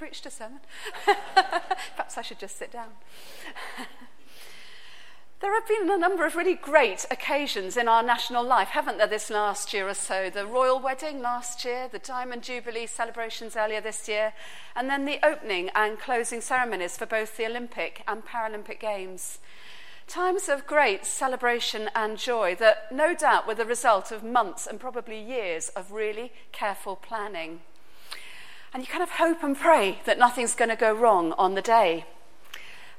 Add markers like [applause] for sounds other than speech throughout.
preached a sermon. [laughs] Perhaps I should just sit down. [laughs] There have been a number of really great occasions in our national life, haven't there, this last year or so? The royal wedding last year, the Diamond Jubilee celebrations earlier this year, and then the opening and closing ceremonies for both the Olympic and Paralympic Games. Times of great celebration and joy that no doubt were the result of months and probably years of really careful planning. And you kind of hope and pray that nothing's going to go wrong on the day.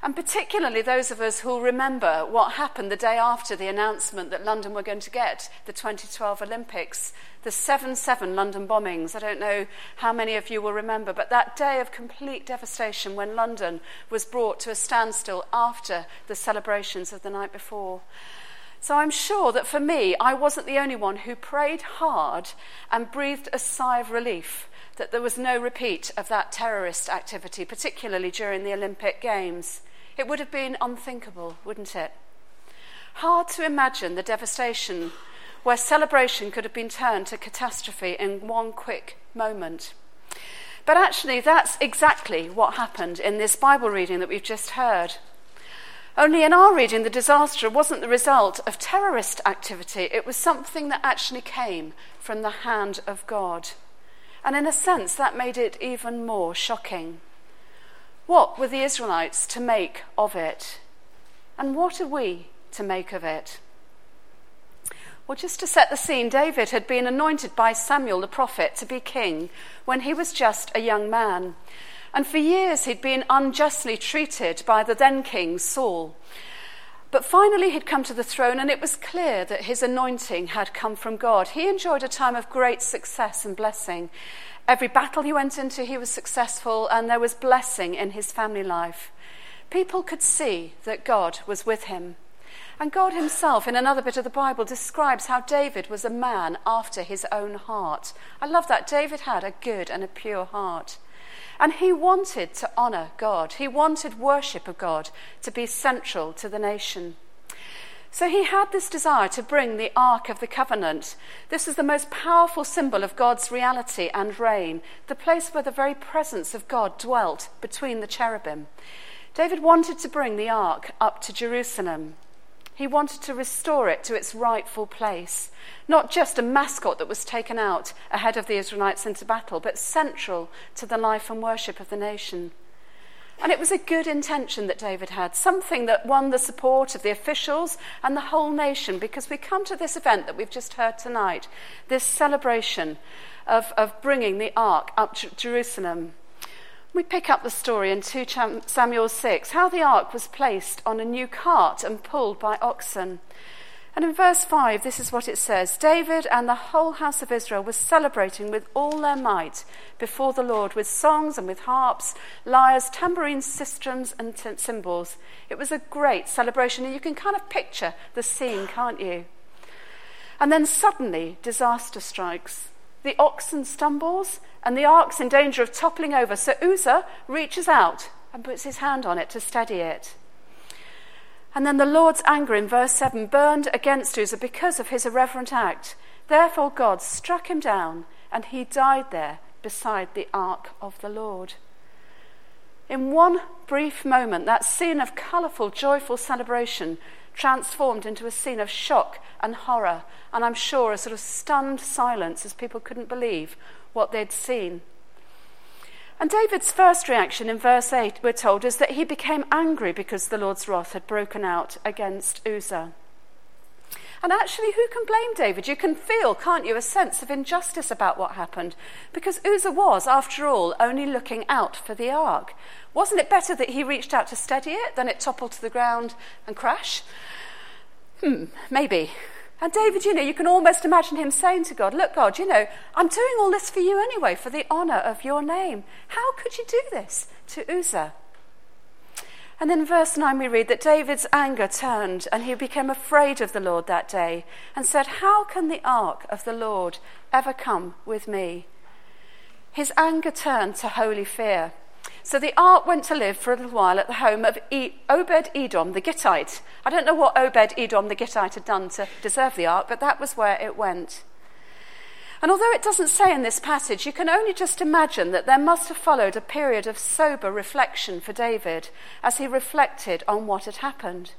And particularly those of us who remember what happened the day after the announcement that London were going to get the 2012 Olympics, the 7 7 London bombings. I don't know how many of you will remember, but that day of complete devastation when London was brought to a standstill after the celebrations of the night before. So I'm sure that for me, I wasn't the only one who prayed hard and breathed a sigh of relief that there was no repeat of that terrorist activity, particularly during the Olympic Games. It would have been unthinkable, wouldn't it? Hard to imagine the devastation where celebration could have been turned to catastrophe in one quick moment. But actually, that's exactly what happened in this Bible reading that we've just heard. Only in our reading, the disaster wasn't the result of terrorist activity, it was something that actually came from the hand of God. And in a sense, that made it even more shocking. What were the Israelites to make of it? And what are we to make of it? Well, just to set the scene, David had been anointed by Samuel the prophet to be king when he was just a young man. And for years he'd been unjustly treated by the then king Saul. But finally he'd come to the throne, and it was clear that his anointing had come from God. He enjoyed a time of great success and blessing. Every battle he went into, he was successful, and there was blessing in his family life. People could see that God was with him. And God himself, in another bit of the Bible, describes how David was a man after his own heart. I love that. David had a good and a pure heart. And he wanted to honour God, he wanted worship of God to be central to the nation. So he had this desire to bring the Ark of the Covenant. This is the most powerful symbol of God's reality and reign, the place where the very presence of God dwelt between the cherubim. David wanted to bring the Ark up to Jerusalem. He wanted to restore it to its rightful place, not just a mascot that was taken out ahead of the Israelites into battle, but central to the life and worship of the nation. And it was a good intention that David had, something that won the support of the officials and the whole nation, because we come to this event that we've just heard tonight, this celebration of, of bringing the ark up to Jerusalem. We pick up the story in 2 Samuel 6, how the ark was placed on a new cart and pulled by oxen. And in verse 5, this is what it says David and the whole house of Israel were celebrating with all their might before the Lord with songs and with harps, lyres, tambourines, sistrums, and cymbals. It was a great celebration, and you can kind of picture the scene, can't you? And then suddenly, disaster strikes. The oxen stumbles, and the ark's in danger of toppling over. So Uzzah reaches out and puts his hand on it to steady it. And then the Lord's anger in verse 7 burned against Uzzah because of his irreverent act. Therefore, God struck him down, and he died there beside the ark of the Lord. In one brief moment, that scene of colourful, joyful celebration transformed into a scene of shock and horror, and I'm sure a sort of stunned silence as people couldn't believe what they'd seen. And David's first reaction in verse 8, we're told, is that he became angry because the Lord's wrath had broken out against Uzzah. And actually, who can blame David? You can feel, can't you, a sense of injustice about what happened. Because Uzzah was, after all, only looking out for the ark. Wasn't it better that he reached out to steady it than it toppled to the ground and crash? Hmm, maybe. And David, you know, you can almost imagine him saying to God, Look, God, you know, I'm doing all this for you anyway, for the honour of your name. How could you do this to Uzzah? And then verse 9 we read that David's anger turned and he became afraid of the Lord that day and said, How can the ark of the Lord ever come with me? His anger turned to holy fear. So the ark went to live for a little while at the home of Obed Edom the Gittite. I don't know what Obed Edom the Gittite had done to deserve the ark, but that was where it went. And although it doesn't say in this passage, you can only just imagine that there must have followed a period of sober reflection for David as he reflected on what had happened.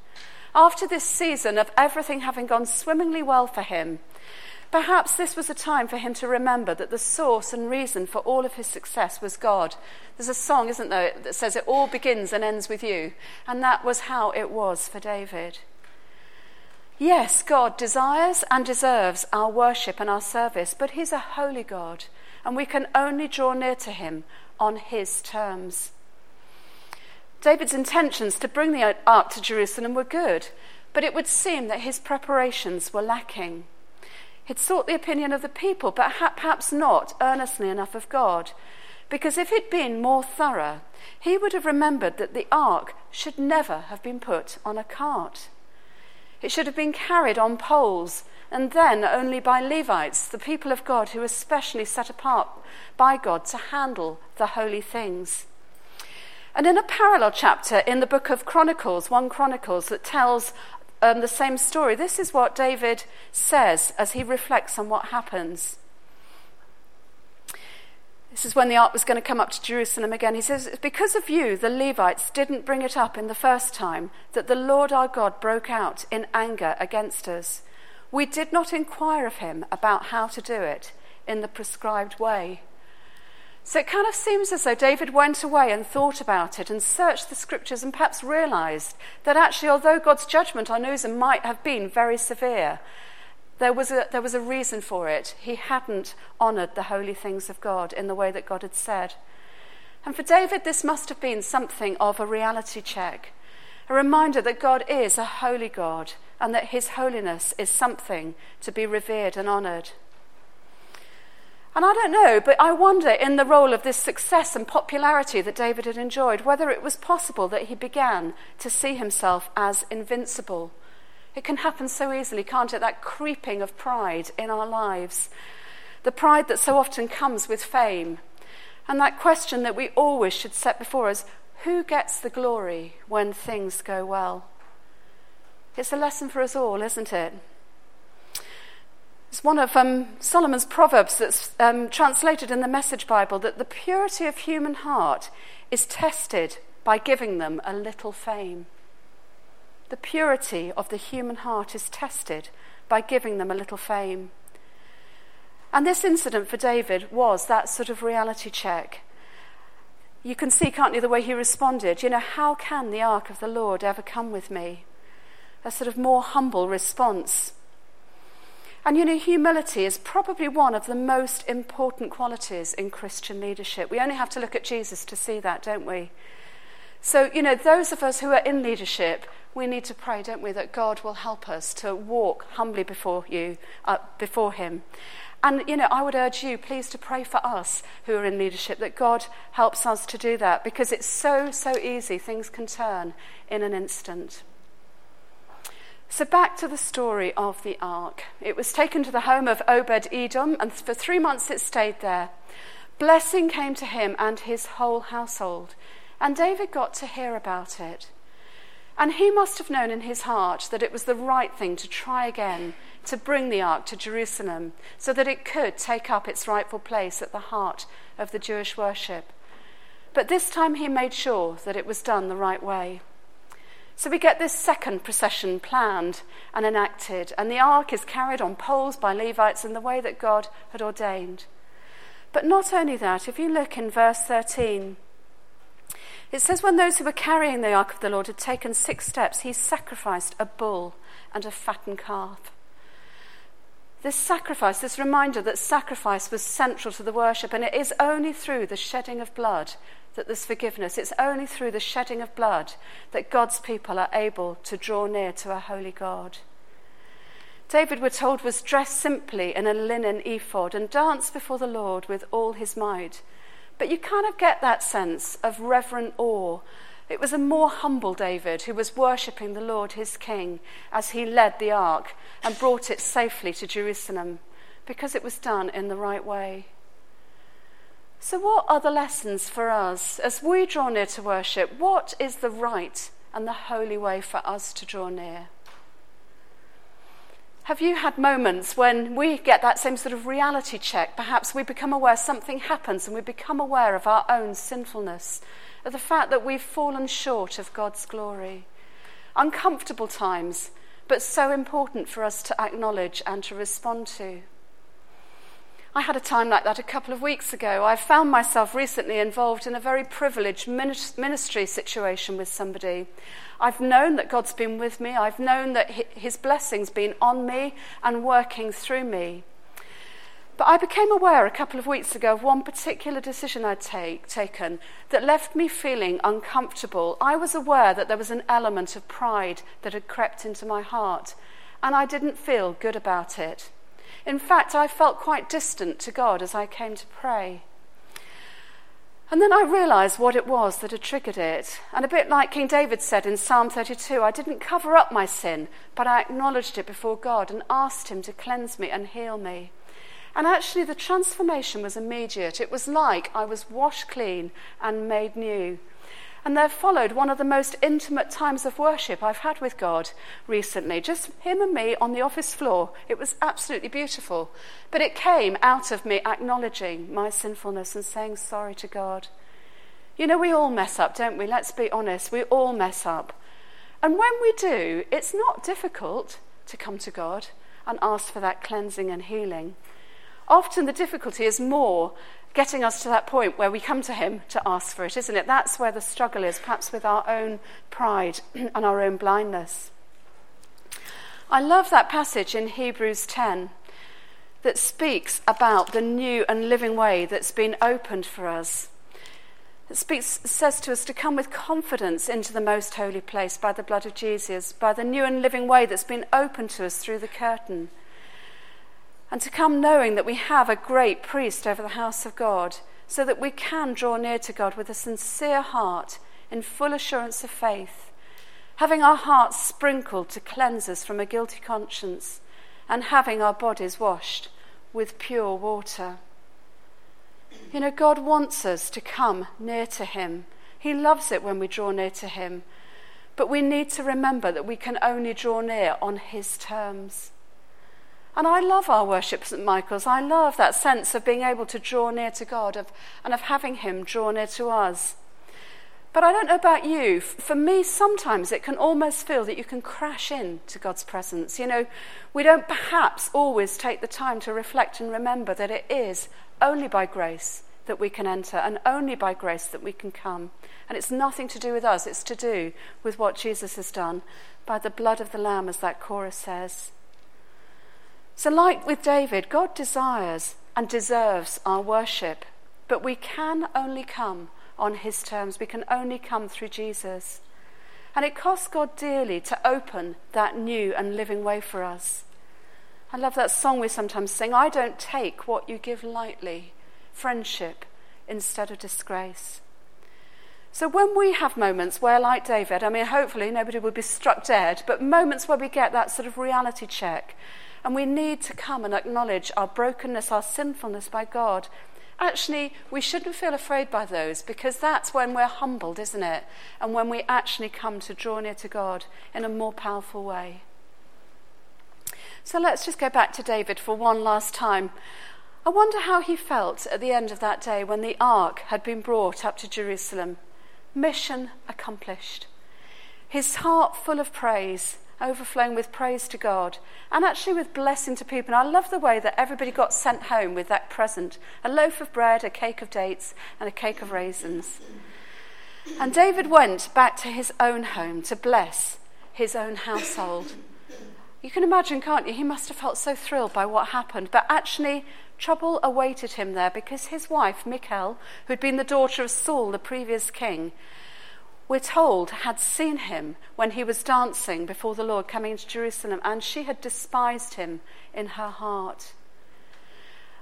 After this season of everything having gone swimmingly well for him, perhaps this was a time for him to remember that the source and reason for all of his success was God. There's a song, isn't there, that says it all begins and ends with you. And that was how it was for David. Yes, God desires and deserves our worship and our service, but He's a holy God, and we can only draw near to Him on His terms. David's intentions to bring the ark to Jerusalem were good, but it would seem that his preparations were lacking. He'd sought the opinion of the people, but perhaps not earnestly enough of God, because if he'd been more thorough, he would have remembered that the ark should never have been put on a cart. It should have been carried on poles, and then only by Levites, the people of God who were specially set apart by God to handle the holy things. And in a parallel chapter in the book of Chronicles, 1 Chronicles, that tells um, the same story, this is what David says as he reflects on what happens. This is when the ark was going to come up to Jerusalem again. He says, because of you, the Levites didn't bring it up in the first time, that the Lord our God broke out in anger against us. We did not inquire of him about how to do it in the prescribed way. So it kind of seems as though David went away and thought about it and searched the scriptures and perhaps realized that actually, although God's judgment on Uzzah might have been very severe, there was, a, there was a reason for it. He hadn't honoured the holy things of God in the way that God had said. And for David, this must have been something of a reality check, a reminder that God is a holy God and that his holiness is something to be revered and honoured. And I don't know, but I wonder in the role of this success and popularity that David had enjoyed, whether it was possible that he began to see himself as invincible it can happen so easily, can't it? That creeping of pride in our lives. The pride that so often comes with fame. And that question that we always should set before us who gets the glory when things go well? It's a lesson for us all, isn't it? It's one of um, Solomon's proverbs that's um, translated in the Message Bible that the purity of human heart is tested by giving them a little fame. The purity of the human heart is tested by giving them a little fame. And this incident for David was that sort of reality check. You can see, can't you, the way he responded? You know, how can the ark of the Lord ever come with me? A sort of more humble response. And you know, humility is probably one of the most important qualities in Christian leadership. We only have to look at Jesus to see that, don't we? So, you know, those of us who are in leadership, we need to pray, don't we, that God will help us to walk humbly before you, uh, before Him. And, you know, I would urge you, please, to pray for us who are in leadership, that God helps us to do that, because it's so, so easy. Things can turn in an instant. So, back to the story of the ark. It was taken to the home of Obed Edom, and for three months it stayed there. Blessing came to him and his whole household. And David got to hear about it. And he must have known in his heart that it was the right thing to try again to bring the ark to Jerusalem so that it could take up its rightful place at the heart of the Jewish worship. But this time he made sure that it was done the right way. So we get this second procession planned and enacted, and the ark is carried on poles by Levites in the way that God had ordained. But not only that, if you look in verse 13, it says, when those who were carrying the ark of the Lord had taken six steps, he sacrificed a bull and a fattened calf. This sacrifice, this reminder that sacrifice was central to the worship, and it is only through the shedding of blood that there's forgiveness. It's only through the shedding of blood that God's people are able to draw near to a holy God. David, we're told, was dressed simply in a linen ephod and danced before the Lord with all his might. But you kind of get that sense of reverent awe. It was a more humble David who was worshipping the Lord his king as he led the ark and brought it safely to Jerusalem because it was done in the right way. So, what are the lessons for us as we draw near to worship? What is the right and the holy way for us to draw near? Have you had moments when we get that same sort of reality check? Perhaps we become aware something happens and we become aware of our own sinfulness, of the fact that we've fallen short of God's glory. Uncomfortable times, but so important for us to acknowledge and to respond to. I had a time like that a couple of weeks ago. I found myself recently involved in a very privileged ministry situation with somebody. I've known that God's been with me. I've known that His blessing's been on me and working through me. But I became aware a couple of weeks ago of one particular decision I'd take, taken that left me feeling uncomfortable. I was aware that there was an element of pride that had crept into my heart, and I didn't feel good about it. In fact, I felt quite distant to God as I came to pray. And then I realized what it was that had triggered it. And a bit like King David said in Psalm 32, I didn't cover up my sin, but I acknowledged it before God and asked Him to cleanse me and heal me. And actually, the transformation was immediate. It was like I was washed clean and made new. And there followed one of the most intimate times of worship I've had with God recently. Just him and me on the office floor. It was absolutely beautiful. But it came out of me acknowledging my sinfulness and saying sorry to God. You know, we all mess up, don't we? Let's be honest. We all mess up. And when we do, it's not difficult to come to God and ask for that cleansing and healing. Often the difficulty is more getting us to that point where we come to Him to ask for it, isn't it? That's where the struggle is, perhaps with our own pride [clears throat] and our own blindness. I love that passage in Hebrews 10 that speaks about the new and living way that's been opened for us. It speaks, says to us to come with confidence into the most holy place by the blood of Jesus, by the new and living way that's been opened to us through the curtain and to come knowing that we have a great priest over the house of God, so that we can draw near to God with a sincere heart in full assurance of faith, having our hearts sprinkled to cleanse us from a guilty conscience, and having our bodies washed with pure water. You know, God wants us to come near to Him. He loves it when we draw near to Him. But we need to remember that we can only draw near on His terms. And I love our worship, St. Michael's. I love that sense of being able to draw near to God of, and of having Him draw near to us. But I don't know about you. For me, sometimes it can almost feel that you can crash into God's presence. You know, we don't perhaps always take the time to reflect and remember that it is only by grace that we can enter and only by grace that we can come. And it's nothing to do with us, it's to do with what Jesus has done by the blood of the Lamb, as that chorus says. So, like with David, God desires and deserves our worship, but we can only come on his terms. We can only come through Jesus. And it costs God dearly to open that new and living way for us. I love that song we sometimes sing I don't take what you give lightly, friendship instead of disgrace. So when we have moments where, like David, I mean, hopefully nobody will be struck dead, but moments where we get that sort of reality check, and we need to come and acknowledge our brokenness, our sinfulness by God. Actually, we shouldn't feel afraid by those because that's when we're humbled, isn't it? And when we actually come to draw near to God in a more powerful way. So let's just go back to David for one last time. I wonder how he felt at the end of that day when the ark had been brought up to Jerusalem. Mission accomplished. His heart full of praise overflowing with praise to God and actually with blessing to people. And I love the way that everybody got sent home with that present a loaf of bread, a cake of dates, and a cake of raisins. And David went back to his own home to bless his own household. You can imagine, can't you? He must have felt so thrilled by what happened. But actually, trouble awaited him there because his wife, Michal, who'd been the daughter of Saul, the previous king, we're told, had seen him when he was dancing before the Lord coming into Jerusalem, and she had despised him in her heart.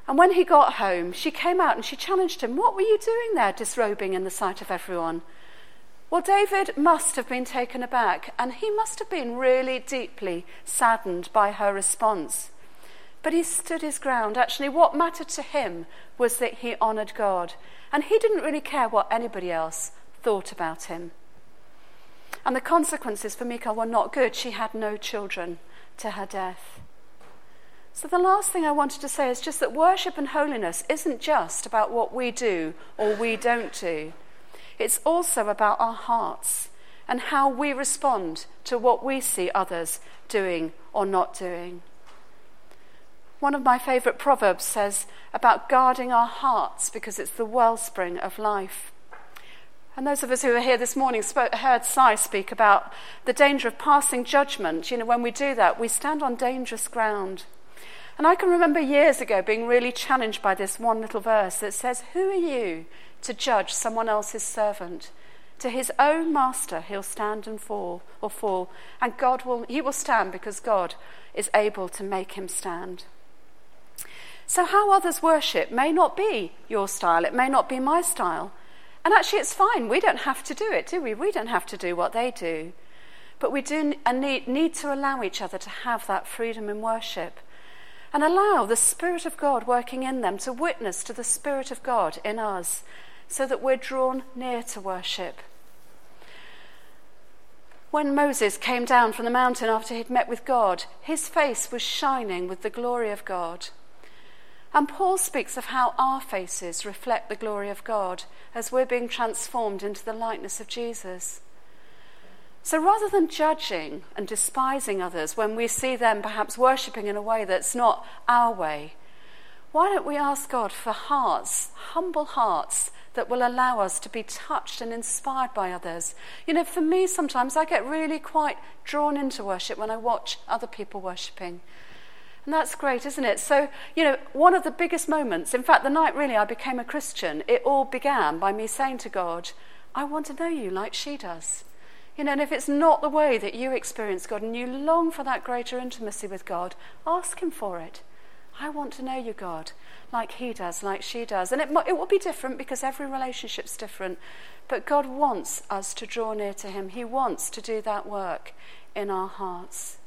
And when he got home, she came out and she challenged him, What were you doing there, disrobing in the sight of everyone? Well, David must have been taken aback, and he must have been really deeply saddened by her response. But he stood his ground. Actually, what mattered to him was that he honoured God, and he didn't really care what anybody else thought about him. And the consequences for Michal were not good. She had no children to her death. So, the last thing I wanted to say is just that worship and holiness isn't just about what we do or we don't do, it's also about our hearts and how we respond to what we see others doing or not doing. One of my favourite proverbs says about guarding our hearts because it's the wellspring of life. And those of us who are here this morning spoke, heard Si speak about the danger of passing judgment. You know, when we do that, we stand on dangerous ground. And I can remember years ago being really challenged by this one little verse that says, Who are you to judge someone else's servant? To his own master he'll stand and fall or fall, and God will he will stand because God is able to make him stand. So, how others worship may not be your style, it may not be my style. And actually, it's fine. We don't have to do it, do we? We don't have to do what they do. But we do need, need to allow each other to have that freedom in worship and allow the Spirit of God working in them to witness to the Spirit of God in us so that we're drawn near to worship. When Moses came down from the mountain after he'd met with God, his face was shining with the glory of God. And Paul speaks of how our faces reflect the glory of God as we're being transformed into the likeness of Jesus. So rather than judging and despising others when we see them perhaps worshipping in a way that's not our way, why don't we ask God for hearts, humble hearts, that will allow us to be touched and inspired by others? You know, for me, sometimes I get really quite drawn into worship when I watch other people worshipping. And that's great, isn't it? So, you know, one of the biggest moments, in fact, the night really I became a Christian, it all began by me saying to God, I want to know you like she does. You know, and if it's not the way that you experience God and you long for that greater intimacy with God, ask Him for it. I want to know you, God, like He does, like she does. And it, it will be different because every relationship's different. But God wants us to draw near to Him, He wants to do that work in our hearts.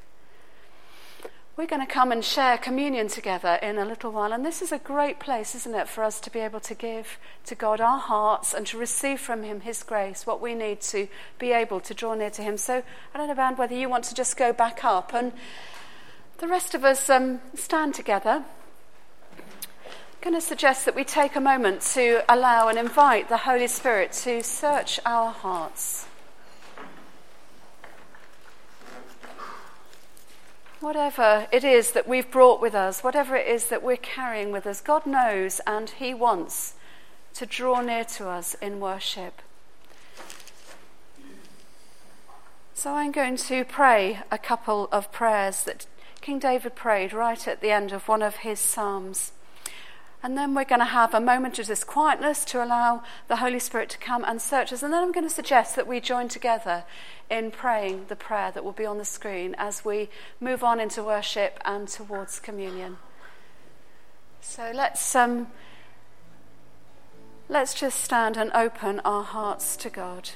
We're going to come and share communion together in a little while, and this is a great place, isn't it, for us to be able to give to God our hearts and to receive from Him His grace, what we need to be able to draw near to Him. So I don't know, Band, whether you want to just go back up, and the rest of us um, stand together. I'm going to suggest that we take a moment to allow and invite the Holy Spirit to search our hearts. Whatever it is that we've brought with us, whatever it is that we're carrying with us, God knows and He wants to draw near to us in worship. So I'm going to pray a couple of prayers that King David prayed right at the end of one of his Psalms. And then we're going to have a moment of this quietness to allow the Holy Spirit to come and search us. And then I'm going to suggest that we join together in praying the prayer that will be on the screen as we move on into worship and towards communion. So let's, um, let's just stand and open our hearts to God.